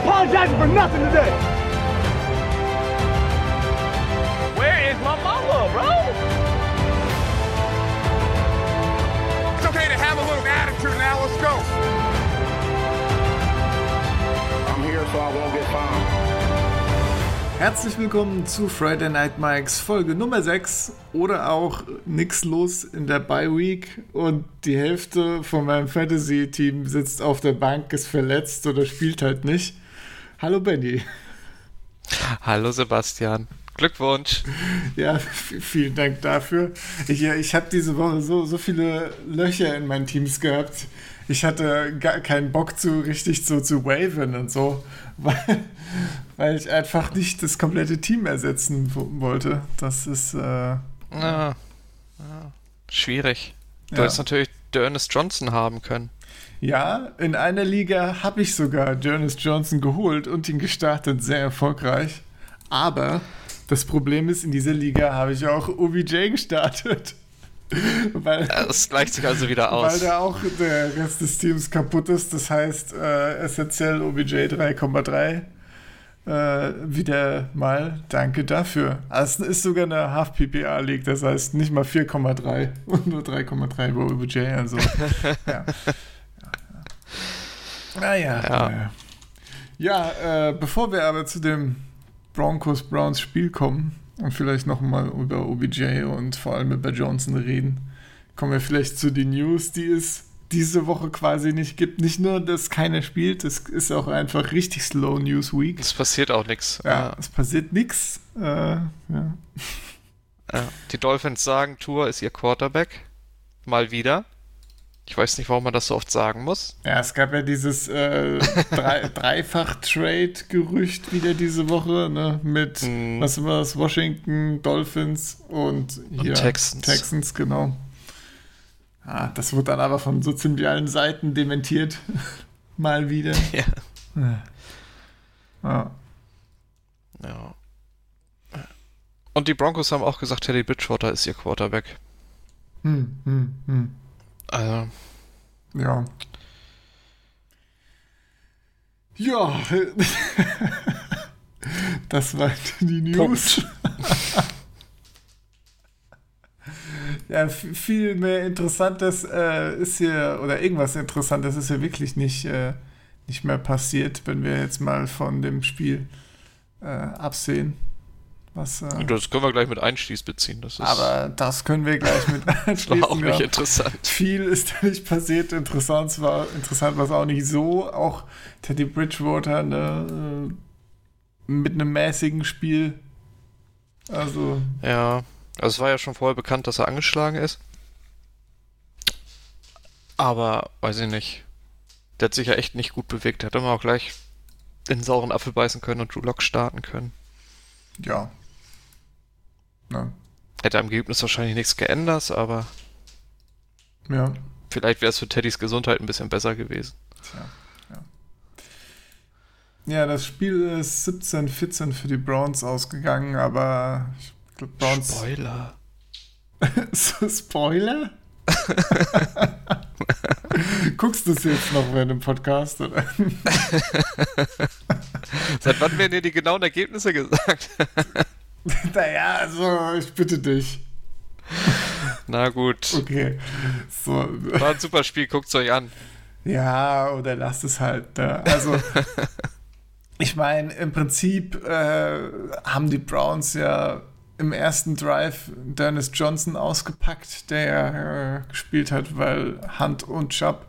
apologizing for nothing today. Where is my mama, bro? It's okay to have a little attitude now. Let's go. I'm here so I won't get fined. Herzlich willkommen zu Friday Night Mikes Folge Nummer 6 oder auch nix los in der Bye Week und die Hälfte von meinem Fantasy Team sitzt auf der Bank, ist verletzt oder spielt halt nicht. Hallo Benny. Hallo Sebastian. Glückwunsch. Ja, vielen Dank dafür. Ich, ich habe diese Woche so, so viele Löcher in meinen Teams gehabt. Ich hatte gar keinen Bock zu richtig so zu waven und so, weil, weil ich einfach nicht das komplette Team ersetzen wollte. Das ist äh, ja, ja, schwierig. Du ja. hättest natürlich Ernest Johnson haben können. Ja, in einer Liga habe ich sogar Ernest Johnson geholt und ihn gestartet, sehr erfolgreich. Aber das Problem ist, in dieser Liga habe ich auch OBJ gestartet. weil, das gleicht sich also wieder aus. Weil da auch der Rest des Teams kaputt ist. Das heißt, äh, essentiell OBJ 3,3. Äh, wieder mal danke dafür. Also es ist sogar eine Half-PPA-League, das heißt nicht mal 4,3 und nur 3,3 über OBJ. Also, ja. Naja. Ja, ja. ja äh, bevor wir aber zu dem Broncos-Browns-Spiel kommen und vielleicht nochmal über OBJ und vor allem über Johnson reden, kommen wir vielleicht zu den News, die es diese Woche quasi nicht gibt. Nicht nur, dass keiner spielt, es ist auch einfach richtig slow News Week. Es passiert auch nichts. Ja, ja, es passiert nichts. Äh, ja. Die Dolphins sagen, Tour ist ihr Quarterback. Mal wieder. Ich weiß nicht, warum man das so oft sagen muss. Ja, es gab ja dieses äh, drei, Dreifach-Trade-Gerücht wieder diese Woche, ne? Mit, mm. was war das, Washington, Dolphins und hier und Texans. Texans, genau. Ah, das wurde dann aber von so ziemlich allen Seiten dementiert. Mal wieder. Ja. ja. Ja. Und die Broncos haben auch gesagt, Teddy Bridgewater ist ihr Quarterback. Hm, hm, hm. Also. Ja. Ja. das war die News. ja, viel mehr Interessantes äh, ist hier, oder irgendwas Interessantes ist hier wirklich nicht, äh, nicht mehr passiert, wenn wir jetzt mal von dem Spiel äh, absehen. Was, äh, das können wir gleich mit Einschließ beziehen. Das aber das können wir gleich mit einschließen. war auch nicht ja. interessant. Viel ist da nicht passiert. Interessant war interessant war es auch nicht so. Auch Teddy Bridgewater ne, mit einem mäßigen Spiel. Also. Ja, also es war ja schon vorher bekannt, dass er angeschlagen ist. Aber weiß ich nicht. Der hat sich ja echt nicht gut bewegt. Der hätte immer auch gleich den sauren Apfel beißen können und Drew Lock starten können. Ja, Ne? Hätte am Ergebnis wahrscheinlich nichts geändert, aber ja. vielleicht wäre es für Teddys Gesundheit ein bisschen besser gewesen. Tja, ja. Ja, das Spiel ist 17-14 für die Browns ausgegangen, aber ich glaube Browns. Spoiler. Spoiler? Guckst du es jetzt noch während dem Podcast? Oder? Seit wann werden dir die genauen Ergebnisse gesagt? naja, also ich bitte dich. Na gut. Okay. So. War ein super Spiel, guckt es euch an. Ja, oder lasst es halt. Ne? Also, ich meine, im Prinzip äh, haben die Browns ja im ersten Drive Dennis Johnson ausgepackt, der äh, gespielt hat, weil Hunt und Chubb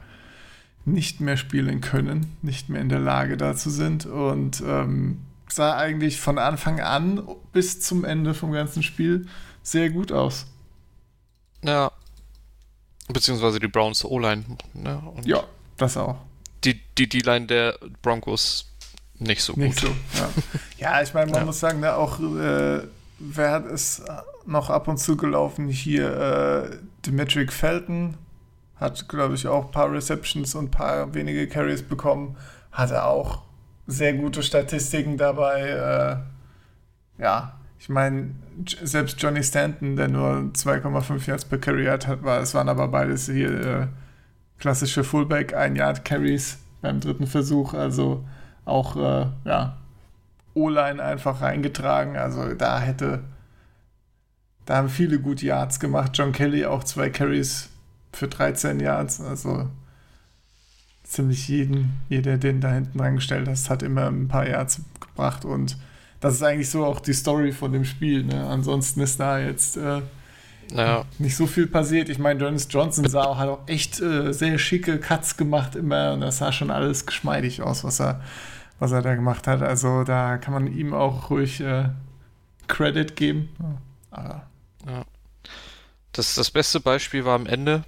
nicht mehr spielen können, nicht mehr in der Lage dazu sind. Und ähm, sah eigentlich von Anfang an bis zum Ende vom ganzen Spiel sehr gut aus. Ja. Beziehungsweise die Browns O-Line. Ne? ja, das auch. Die die D-Line der Broncos nicht so nicht gut. So, ja. ja, ich meine, man ja. muss sagen, ne, auch äh, wer hat es noch ab und zu gelaufen? Hier äh, Dimitri Felton hat, glaube ich, auch ein paar Receptions und ein paar wenige Carries bekommen. Hat er auch sehr gute Statistiken dabei. Äh, ja, ich meine, selbst Johnny Stanton, der nur 2,5 Yards per Carry hat, war, es waren aber beides hier äh, klassische Fullback, 1 Yard Carries beim dritten Versuch. Also auch äh, ja, O-Line einfach reingetragen. Also da hätte, da haben viele gute Yards gemacht. John Kelly auch zwei Carries für 13 Yards. Also ziemlich jeden, jeder, den da hinten reingestellt hast, hat immer ein paar Yards gebracht. Und das ist eigentlich so auch die Story von dem Spiel. Ne? Ansonsten ist da jetzt äh, Ja, nicht so viel passiert. Ich meine, Dennis Johnson sah auch, hat auch echt äh, sehr schicke Cuts gemacht immer und das sah schon alles geschmeidig aus, was er, was er da gemacht hat. Also da kann man ihm auch ruhig äh, Credit geben. Ja. Aber, das, das beste Beispiel war am Ende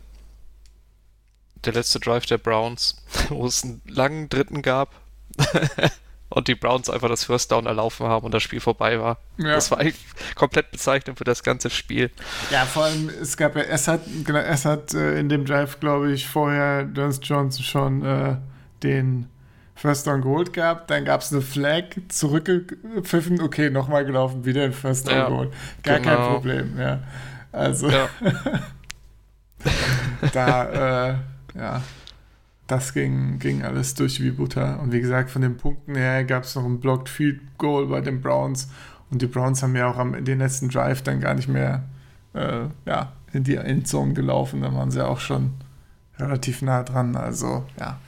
der letzte Drive der Browns, wo es einen langen dritten gab und die Browns einfach das First Down erlaufen haben und das Spiel vorbei war. Ja. Das war eigentlich komplett bezeichnend für das ganze Spiel. ja, vor allem, es gab ja, es hat, genau, es hat äh, in dem Drive, glaube ich, vorher Dennis Johnson schon äh, den First Down geholt gehabt, dann gab es eine Flag, zurückgepfiffen, okay, nochmal gelaufen, wieder ein First Down Ja, geholt. Gar kein genau. Problem, ja. Also Ja, da, äh, ja, das ging, ging alles durch wie Butter. Und wie gesagt, von den Punkten her gab es noch ein Blocked Field Goal bei den Browns. Und die Browns haben ja auch am den letzten Drive dann gar nicht mehr äh, ja, in die Endzone gelaufen. Da waren sie auch schon relativ nah dran. Also, ja,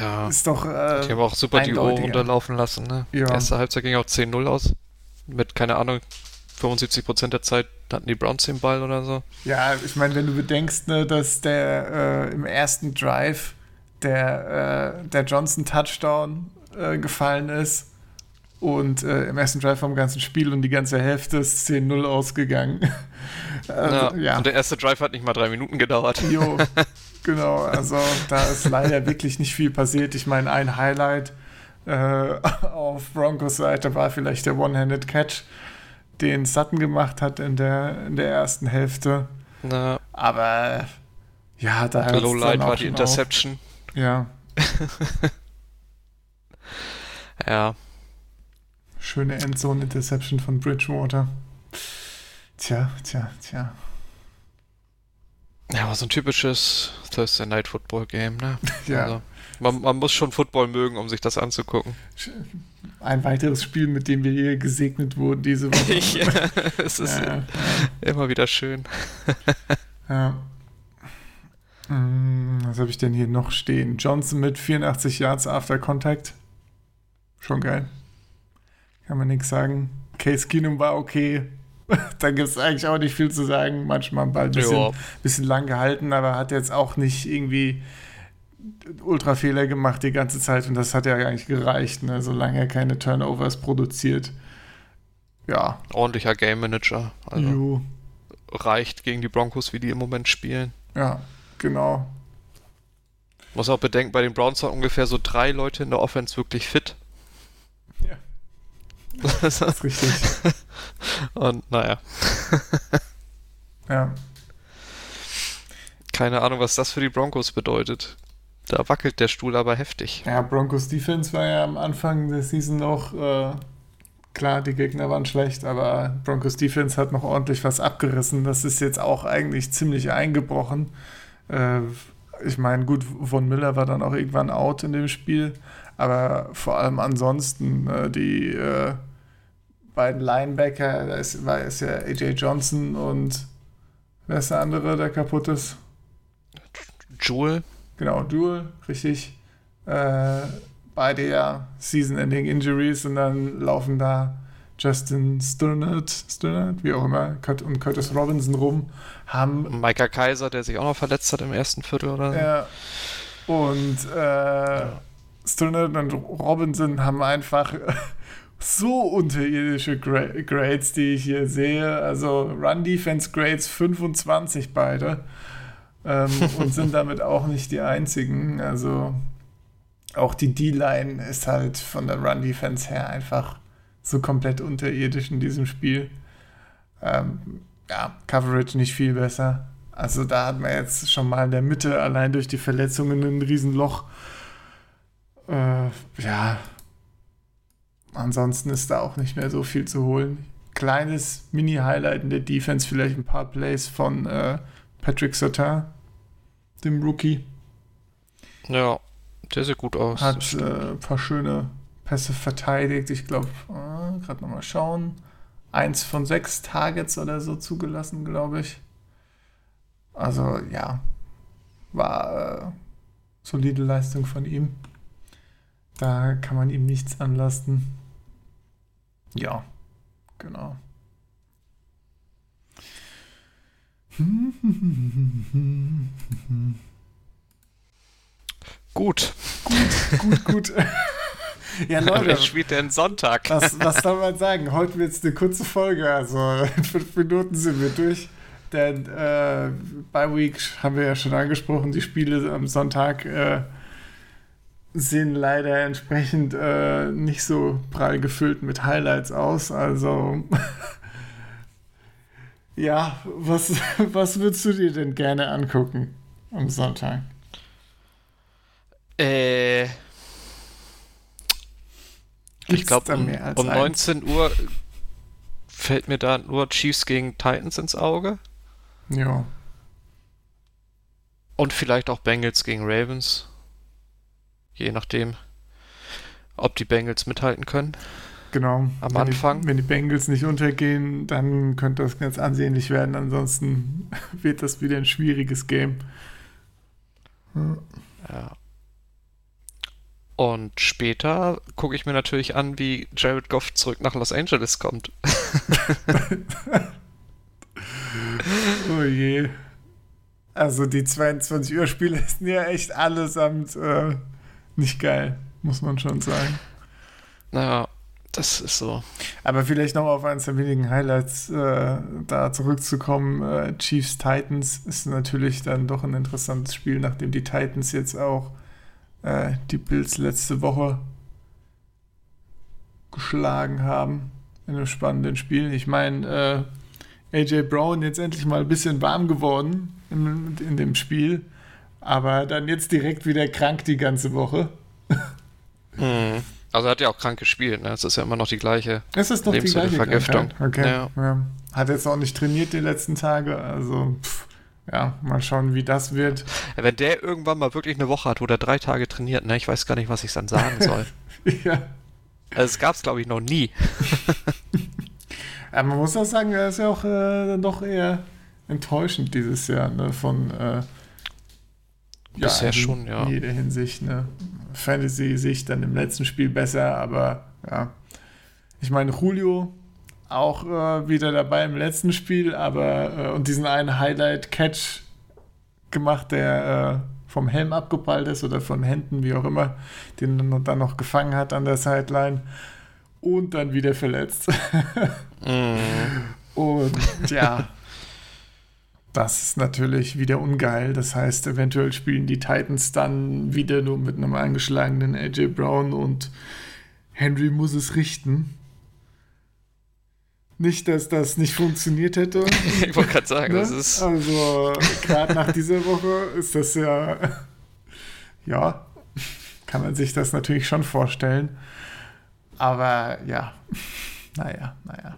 ja. ist doch. Äh, Die haben auch super die Uhr runterlaufen lassen. Ne? Ja. Erste Halbzeit ging auch 10-0 aus. Mit, keine Ahnung, 75% der Zeit hatten die Browns den Ball oder so. Ja, ich meine, wenn du bedenkst, ne, dass der äh, im ersten Drive der, äh, der Johnson Touchdown äh, gefallen ist und äh, im ersten Drive vom ganzen Spiel und die ganze Hälfte ist 10-0 ausgegangen. also, ja. ja. Und der erste Drive hat nicht mal drei Minuten gedauert. Jo, genau, also da ist leider wirklich nicht viel passiert. Ich meine, ein Highlight äh, auf Broncos Seite war vielleicht der One-Handed Catch, den Sutton gemacht hat in der, in der ersten Hälfte. Na, Aber ja, da hört's Lowlight war die Interception. Auf. Ja, Ja, schöne Endzone-Interception von Bridgewater. Tja, tja, tja. ja, war so ein typisches Thursday Night Football Game, ne? Ja. Also, man, man muss schon Football mögen, um sich das anzugucken. Ein weiteres Spiel, mit dem wir hier gesegnet wurden diese Woche. Ich, es ist ja, immer wieder schön. ja. Hm, Was habe ich denn hier noch stehen? Johnson mit 84 Yards after Contact. Schon geil. Kann man nichts sagen. Case Keenum war okay. da gibt es eigentlich auch nicht viel zu sagen. Manchmal am Ball ein bisschen, bisschen lang gehalten, aber hat jetzt auch nicht irgendwie Ultrafehler gemacht die ganze Zeit und das hat ja eigentlich gereicht, ne? solange er keine Turnovers produziert. Ja, Ordentlicher Game Manager. Also jo. reicht gegen die Broncos, wie die im Moment spielen. ja, genau. Muss auch bedenken, bei den Browns waren ungefähr so drei Leute in der Offense wirklich fit. Ja. Das ist richtig. Und naja, Ja. keine Ahnung, was das für die Broncos bedeutet. Da wackelt der Stuhl aber heftig. ja, Broncos Defense war ja am Anfang der Season noch, äh, klar, die Gegner waren schlecht, aber Broncos Defense hat noch ordentlich was abgerissen. Das ist jetzt auch eigentlich ziemlich eingebrochen. Äh, ich meine, gut, Von Miller war dann auch irgendwann out in dem Spiel, aber vor allem ansonsten äh, die äh, beiden Linebacker, da ist, war ist ja AJ Johnson und wer ist der andere, der kaputt ist? Jewel, Genau, Duel, richtig. Äh, beide ja Season-Ending Injuries und dann laufen da Justin Sturnett, Sturnett, wie auch immer, und Curtis Robinson rum, haben Micah Kaiser, der sich auch noch verletzt hat im ersten Viertel oder so. ja, und äh, Sturnett und Robinson haben einfach so unterirdische Gra Grades, die ich hier sehe. Also Run Defense Grades 25 beide. Ähm, und sind damit auch nicht die einzigen. Also auch die D-Line ist halt von der Run Defense her einfach so komplett unterirdisch in diesem Spiel. Ähm, ja, Coverage nicht viel besser. Also da hat man jetzt schon mal in der Mitte allein durch die Verletzungen ein Riesenloch. Äh, ja, ansonsten ist da auch nicht mehr so viel zu holen. Kleines Mini-Highlight in der Defense, vielleicht ein paar Plays von äh, Patrick Sotin, dem Rookie. Ja, der sieht gut aus. Hat äh, ein paar schöne Pässe verteidigt. Ich glaube, äh, gerade nochmal schauen. Eins von sechs Targets oder so zugelassen, glaube ich. Also ja, war äh, solide Leistung von ihm. Da kann man ihm nichts anlasten. Ja, genau. Gut. Gut, gut. ja, Leute. Wer spielt denn Sonntag? Was, was soll man sagen? Heute wird es eine kurze Folge. Also in fünf Minuten sind wir durch. Denn äh, bei Week haben wir ja schon angesprochen, die Spiele am Sonntag äh, sehen leider entsprechend äh, nicht so prall gefüllt mit Highlights aus. Also ja, was, was würdest du dir denn gerne angucken am Sonntag? Äh, ich glaube, um, um eins? 19 Uhr fällt mir da nur Chiefs gegen Titans ins Auge. Ja. Und vielleicht auch Bengals gegen Ravens. Je nachdem, ob die Bengals mithalten können. Genau. Am wenn Anfang. Die, wenn die Bengals nicht untergehen, dann könnte das ganz ansehnlich werden. Ansonsten wird das wieder ein schwieriges Game. Ja. Und später gucke ich mir natürlich an, wie Jared Goff zurück nach Los Angeles kommt. Oh je. Also die 22 Uhr Spiele sind ja echt allesamt äh, nicht geil, muss man schon sagen. Naja, das ist so. Aber vielleicht noch auf eines der wenigen Highlights äh, da zurückzukommen. Äh, Chiefs Titans ist natürlich dann doch ein interessantes Spiel, nachdem die Titans jetzt auch äh, die Bills letzte Woche geschlagen haben in einem spannenden Spiel. Ich meine, äh, AJ Brown jetzt endlich mal ein bisschen warm geworden in, in dem Spiel, aber dann jetzt direkt wieder krank die ganze Woche. Mhm. Also er hat ja auch krank gespielt, ne? Es ist ja immer noch die gleiche. Es ist doch die gleiche Lebensmittelvergiftung. Krankheit. Okay. Ja. Ja. Hat jetzt auch nicht trainiert die letzten Tage, also pff, ja, mal schauen, wie das wird. Wenn der irgendwann mal wirklich eine Woche hat, wo der drei Tage trainiert, ne? Ich weiß gar nicht, was ich dann sagen soll. ja. Also es gab es, glaube ich, noch nie. Aber man muss auch sagen, er ist ja auch äh, dann doch eher enttäuschend dieses Jahr, ne? Von äh, Bisher in schon, ja. jeder Hinsicht, ne? Fantasy-Sicht dann im letzten Spiel besser, aber ja. Ich meine, Julio auch äh, wieder dabei im letzten Spiel, aber äh, und diesen einen Highlight-Catch gemacht, der äh, vom Helm abgeprallt ist oder von Händen, wie auch immer, den dann, dann noch gefangen hat an der Sideline und dann wieder verletzt. Mhm. Und ja, das ist natürlich wieder ungeil. Das heißt, eventuell spielen die Titans dann wieder nur mit einem angeschlagenen AJ Brown und Henry muss es richten. Nicht, dass das nicht funktioniert hätte. ich wollte gerade sagen, Ne? das ist. Also, gerade nach dieser Woche ist das ja, ja, kann man sich das natürlich schon vorstellen. Aber ja, naja, naja.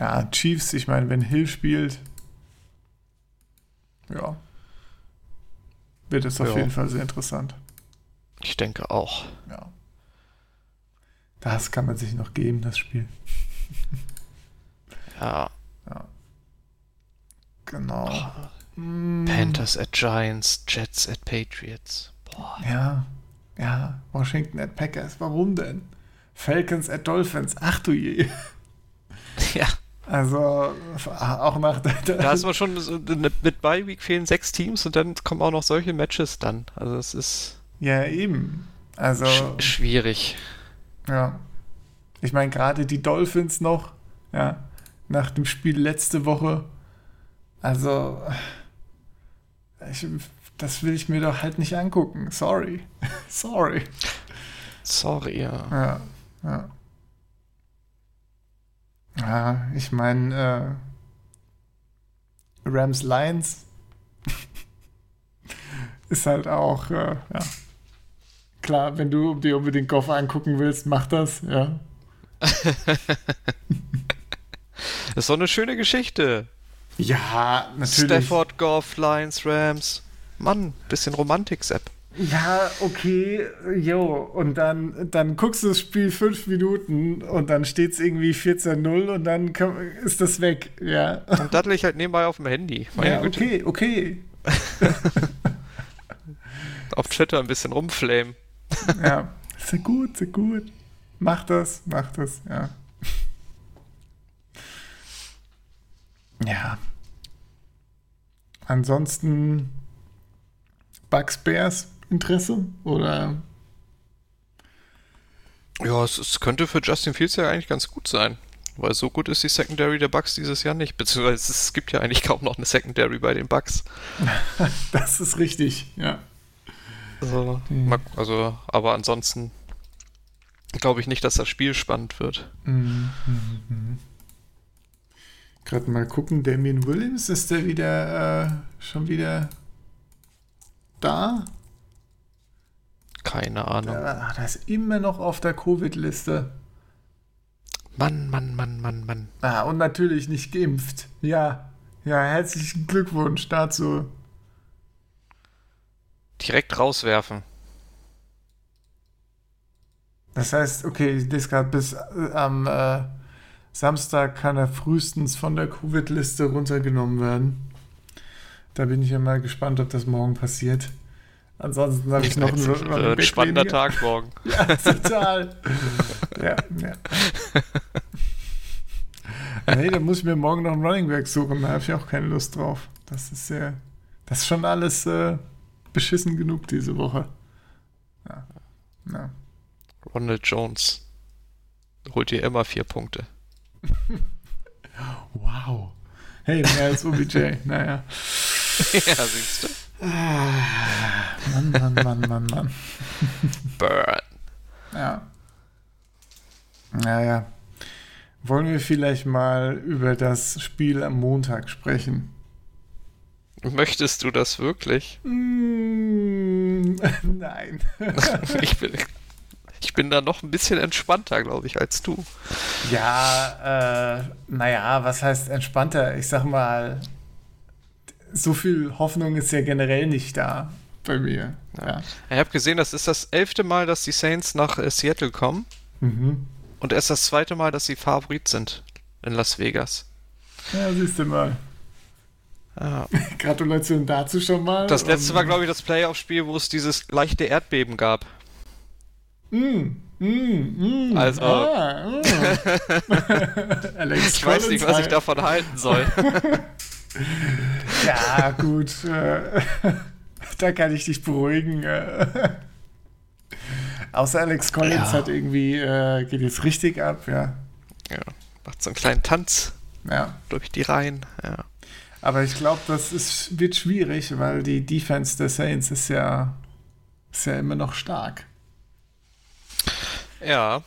Ja, Chiefs, ich meine, wenn Hill spielt, ja, wird es auf Ja. jeden Fall sehr interessant. Ich denke auch. Ja. Das kann man sich noch geben, das Spiel. Ja. Genau. Mm. Panthers at Giants, Jets at Patriots. Boah. Ja, ja, Washington at Packers, warum denn? Falcons at Dolphins, ach du je. Ja. Also, auch nach der. Da ist man schon so, mit Bye Week fehlen sechs Teams und dann kommen auch noch solche Matches dann. Also es ist Ja, eben. Also, sch schwierig. ja. Ich meine, gerade die Dolphins noch, ja, nach dem Spiel letzte Woche. Also, ich, das will ich mir doch halt nicht angucken. Sorry. Sorry. Sorry, ja. Ja, ja. Ja, ich meine, äh, Rams Lions ist halt auch, äh, ja. Klar, wenn du dir unbedingt Golf angucken willst, mach das, ja. Das ist doch eine schöne Geschichte. Ja, natürlich. Stafford, Goff, Lions, Rams. Mann, bisschen Romantik, Sepp. Ja, okay, jo. Und dann, dann guckst du das Spiel fünf Minuten und dann steht es irgendwie 14-0 und dann ist das weg. Ja. Und ich halt nebenbei auf dem Handy. Meine ja, Güte. okay, okay. Auf Twitter ein bisschen rumflamen. Ja, sehr gut, sehr gut. Mach das, mach das, ja. Ja. Ansonsten Bugs Bears Interesse oder Ja, es, es könnte für Justin Fields ja eigentlich ganz gut sein. Weil so gut ist die Secondary der Bucks dieses Jahr nicht. Beziehungsweise es gibt ja eigentlich kaum noch eine Secondary bei den Bucks. das ist richtig, ja. Also, Mhm. also aber ansonsten glaube ich nicht, dass das Spiel spannend wird. Gerade mal gucken, Damien Williams, ist der wieder äh, schon wieder da? Keine Ahnung. Ah, der ist immer noch auf der Covid-Liste. Mann, Mann, Mann, Mann, Mann. Ah, und natürlich nicht geimpft. Ja, ja, herzlichen Glückwunsch dazu. Direkt rauswerfen. Das heißt, okay, gerade bis äh, am äh, Samstag kann er frühestens von der Covid-Liste runtergenommen werden. Da bin ich ja mal gespannt, ob das morgen passiert. Ansonsten habe ich noch einen, Äh, Running ein Back spannender. Tag morgen. Ja, total. ja, ja. Nee, da muss ich mir morgen noch einen Running Back suchen. Da habe ich auch keine Lust drauf. Das ist ja, das ist schon alles äh, beschissen genug diese Woche. Ja. ja. Ronald Jones holt dir immer vier Punkte. Wow. Hey, mehr als OBJ. naja. ja, siehst du. Mann, Mann, Mann, Mann, Mann. Burn. Ja. Naja. Wollen wir vielleicht mal über das Spiel am Montag sprechen? Möchtest du das wirklich? Mm, nein. ich, bin, ich bin da noch ein bisschen entspannter, glaube ich, als du. Ja, äh, naja, was heißt entspannter? Ich sag mal, so viel Hoffnung ist ja generell nicht da bei mir. Ja. Ich habe gesehen, das ist das elfte Mal, dass die Saints nach äh, Seattle kommen Mhm. und erst das zweite Mal, dass sie Favorit sind in Las Vegas. ja, siehst du mal. Ja. Gratulation dazu schon mal. Das letzte war, glaube ich, das Playoff-Spiel, wo es dieses leichte Erdbeben gab. Mm, mm, mm. Also- Ah, mm. Ich weiß nicht, was ich davon halten soll. Ja, gut. Da kann ich dich beruhigen. Äh. Außer Alex Collins Ja. hat irgendwie, äh, geht jetzt richtig ab, ja. ja, macht so einen kleinen Tanz ja. durch die Reihen. Ja. Aber ich glaube, das ist, wird schwierig, weil die Defense der Saints ist ja, ist ja immer noch stark. ja,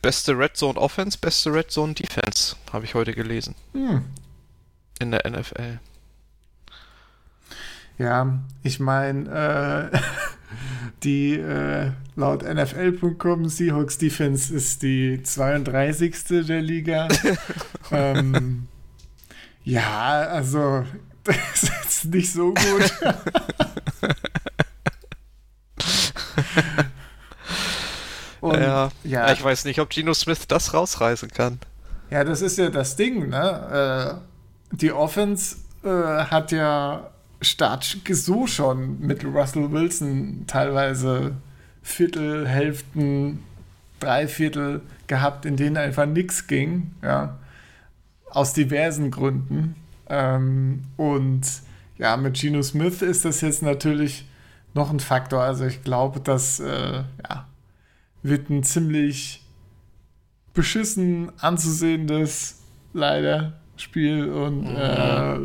beste Red Zone Offense, beste Red Zone Defense, habe ich heute gelesen. Hm. In der NFL. Ja, ich meine, äh, die äh, laut NFL.com Seahawks Defense ist die 32. der Liga. ähm, ja, also das ist nicht so gut. Und, ja, ja. ich weiß nicht, ob Geno Smith das rausreißen kann. Ja, das ist ja das Ding, ne? Äh, die Offense äh, hat ja Start so schon mit Russell Wilson teilweise Viertel, Hälften, Dreiviertel gehabt, in denen einfach nichts ging, ja. Aus diversen Gründen. Ähm, und ja, mit Geno Smith ist das jetzt natürlich noch ein Faktor. Also ich glaube, das äh, ja, wird ein ziemlich beschissen anzusehendes, leider, Spiel und ja,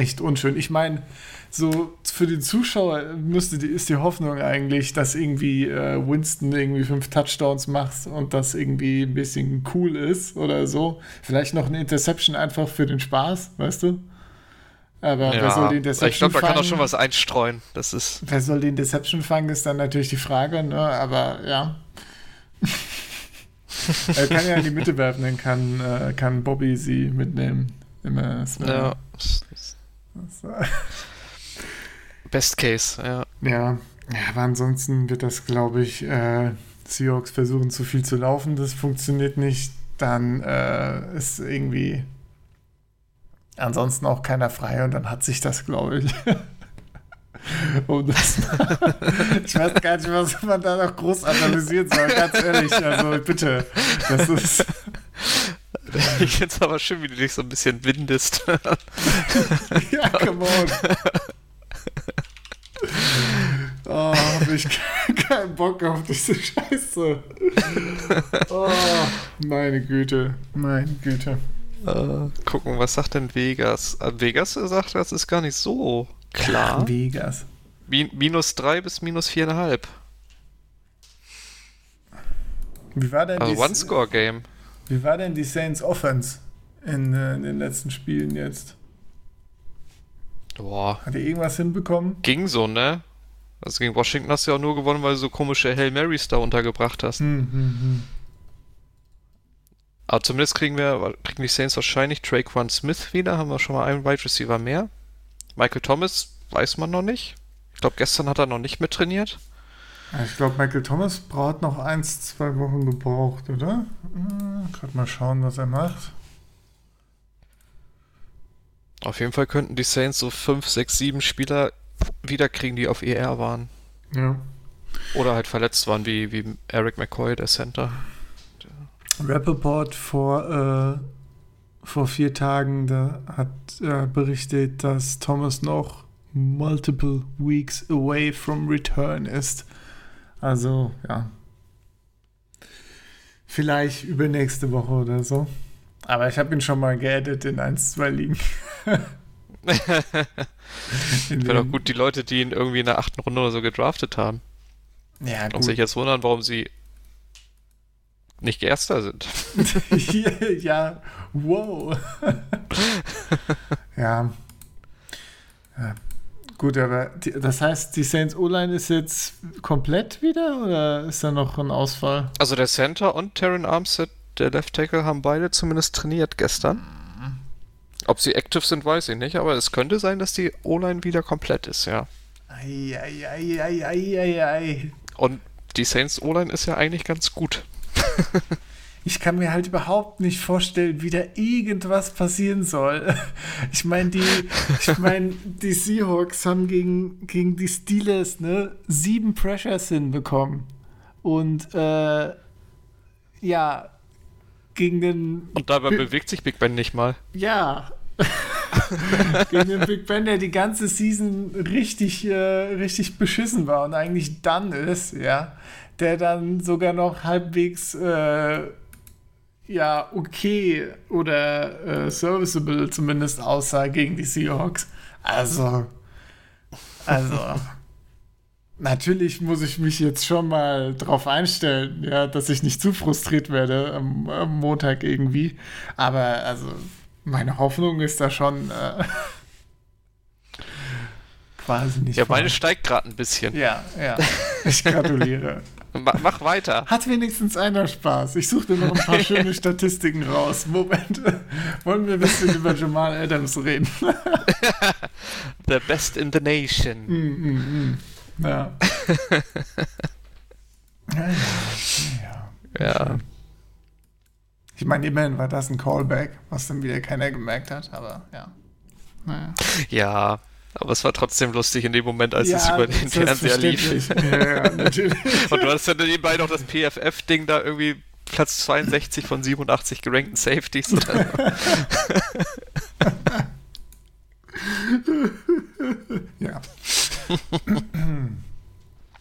echt unschön. Ich meine, so für den Zuschauer müsste die, ist die Hoffnung eigentlich, dass irgendwie äh, Winston irgendwie fünf Touchdowns macht und das irgendwie ein bisschen cool ist oder so. Vielleicht noch eine Interception einfach für den Spaß, weißt du? Aber wer soll die Interception ich glaube, da kann auch schon was einstreuen. Das ist. Wer soll den Deception fangen, ist dann natürlich die Frage, ne? aber ja. er kann ja in die Mitte werfen, dann kann, äh, kann Bobby sie mitnehmen. Immer. Ja. Best Case, ja. Ja, ja aber ansonsten wird das, glaube ich, äh, Seahawks versuchen zu viel zu laufen, das funktioniert nicht. Dann äh, ist irgendwie ansonsten auch keiner frei und dann hat sich das, glaube ich. um das ich weiß gar nicht, was man da noch groß analysieren soll, ganz ehrlich. Also bitte, das ist. Ich finde es aber schön, wie du dich so ein bisschen windest. ja, come on. Oh, hab ich keinen Bock auf diese Scheiße. Oh, meine Güte, meine Güte. Äh, gucken, was sagt denn Vegas? Äh, Vegas sagt, das ist gar nicht so klar. Vegas. Min minus 3 bis minus 4,5. Wie war denn Also die, One-Score-Game. Wie war denn die Saints Offense in, äh, in den letzten Spielen jetzt? Boah, Hat ihr irgendwas hinbekommen? ging so, ne? Also gegen Washington hast du ja auch nur gewonnen, weil du so komische Hail Marys da untergebracht hast. Hm, hm, hm. Aber zumindest kriegen wir, kriegen die Saints wahrscheinlich Traquan Smith wieder, haben wir schon mal einen Wide Receiver mehr. Michael Thomas weiß man noch nicht. Ich glaube, gestern hat er noch nicht mit trainiert. Ich glaube, Michael Thomas braucht noch eins, zwei Wochen gebraucht, oder? Äh, Gerade mal schauen, was er macht. Auf jeden Fall könnten die Saints so 5, 6, 7 Spieler wiederkriegen, die auf ER waren. Ja. Oder halt verletzt waren, wie, wie Eric McCoy, der Center. Rappaport vor, äh, vor vier Tagen da hat äh, berichtet, dass Thomas noch multiple weeks away from return ist. Also, ja. Vielleicht übernächste Woche oder so. Aber ich habe ihn schon mal geaddet in 1, 2 Ligen. In Wäre doch gut, die Leute, die ihn irgendwie in der achten Runde oder so gedraftet haben. Ja, Und gut. sich jetzt wundern, warum sie nicht Erster sind. ja, wow. ja. ja. Gut, aber die, das heißt, die Saints O-Line ist jetzt komplett wieder oder ist da noch ein Ausfall? Also der Center und Terran Armstead, der Left Tackle, haben beide zumindest trainiert gestern. Ob sie active sind, weiß ich nicht, aber es könnte sein, dass die O-Line wieder komplett ist, ja. Ei, ei, ei, ei, ei, ei, ei. Und die Saints O-Line ist ja eigentlich ganz gut. Ich kann mir halt überhaupt nicht vorstellen, wie da irgendwas passieren soll. Ich meine, die, ich meine, die Seahawks haben gegen, gegen die Steelers ne, sieben Pressures hinbekommen. Und äh, ja, gegen den Und dabei Bi- bewegt sich Big Ben nicht mal. Ja. Gegen den Big Ben, der die ganze Season richtig, äh, richtig beschissen war und eigentlich done ist, ja. Der dann sogar noch halbwegs, äh, ja, okay oder äh, serviceable zumindest aussah gegen die Seahawks. Also, also. Natürlich muss ich mich jetzt schon mal drauf einstellen, ja, dass ich nicht zu frustriert werde am, am Montag irgendwie. Aber also meine Hoffnung ist da schon äh, nicht. Ja, meine steigt gerade ein bisschen. ja, ja. Ich gratuliere. Ma mach weiter. Hat wenigstens einer Spaß. Ich suchte noch ein paar schöne Statistiken raus. Moment. Wollen wir ein bisschen über Jamal Adams reden? The best in the nation. Mm, mm, mm. Ja. ja, ja, ja. Ja. Ich meine, immerhin war das ein Callback, was dann wieder keiner gemerkt hat, aber ja. Naja. Ja, aber es war trotzdem lustig in dem Moment, als es über den Fernseher lief. Ja, ja, natürlich. Und du hattest dann nebenbei noch das PFF-Ding da irgendwie Platz 62 von 87 gerankten Safeties. Ja.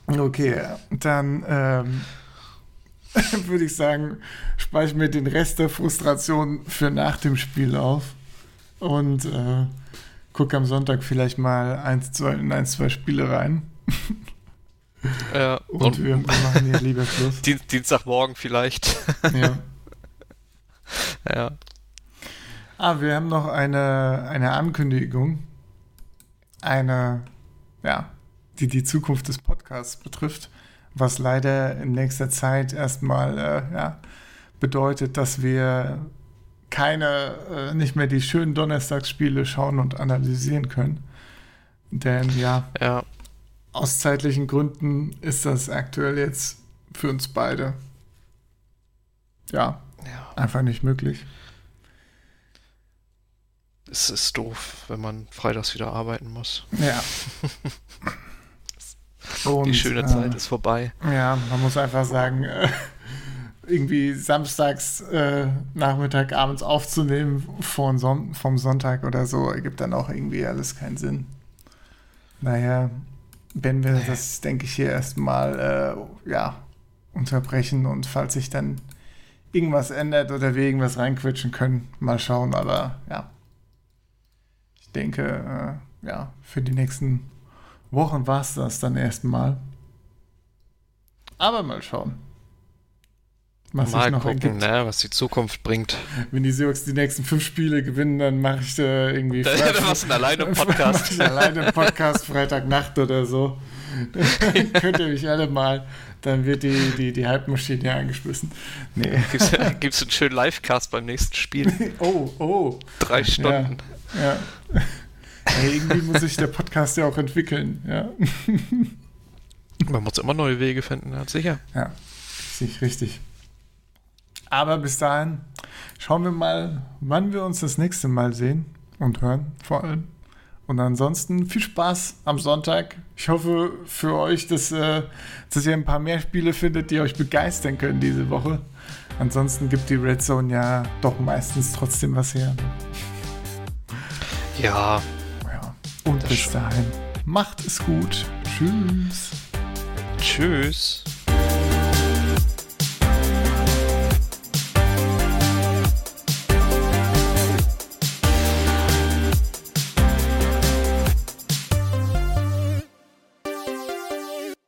okay, dann ähm, würde ich sagen, speichere ich mir den Rest der Frustration für nach dem Spiel auf und äh, gucke am Sonntag vielleicht mal eins, zwei, in ein, zwei Spiele rein. ja, Und, und wir machen hier lieber Schluss. Dien Dienstagmorgen vielleicht. Ja. ja. Ah, wir haben noch eine, eine Ankündigung. Eine, ja, die die Zukunft des Podcasts betrifft, was leider in nächster Zeit erstmal äh, ja, bedeutet, dass wir keine, äh, nicht mehr die schönen Donnerstagsspiele schauen und analysieren können. Denn ja, Ja. aus zeitlichen Gründen ist das aktuell jetzt für uns beide ja Ja. einfach nicht möglich. Es ist doof, wenn man freitags wieder arbeiten muss. Ja. Und, Die schöne äh, Zeit ist vorbei. Ja, man muss einfach sagen, äh, irgendwie samstags äh, Nachmittag, abends aufzunehmen vor Son vom Sonntag oder so, ergibt dann auch irgendwie alles keinen Sinn. Naja, wenn wir das, denke ich, hier erstmal äh, ja, unterbrechen und falls sich dann irgendwas ändert oder wir irgendwas reinquetschen können, mal schauen, aber ja. Ich denke, äh, ja, für die nächsten Wochen war es das dann erstmal. Aber mal schauen. Was Mal gucken, ne, was die Zukunft bringt. Wenn die Seahawks die nächsten fünf Spiele gewinnen, dann mache ich äh, irgendwie. Da Freitag- machst du einen alleine Podcast. alleine Podcast Freitagnacht oder so. Könnt ihr mich alle mal. Dann wird die, die, die Hype-Maschine hier angeschmissen. Nee. Gibt's, gibt's einen schönen Livecast beim nächsten Spiel. Oh, oh. Drei Stunden. Ja. Hey, irgendwie muss sich der Podcast ja auch entwickeln. Ja. Man muss immer neue Wege finden, ja, sicher. Ja, richtig, richtig. Aber bis dahin schauen wir mal, wann wir uns das nächste Mal sehen und hören, vor allem. Und ansonsten viel Spaß am Sonntag. Ich hoffe für euch, dass, äh, dass ihr ein paar mehr Spiele findet, die euch begeistern können diese Woche. Ansonsten gibt die Red Zone ja doch meistens trotzdem was her. Ja, Ja. Und bis dahin, macht es gut. Tschüss. tschüss.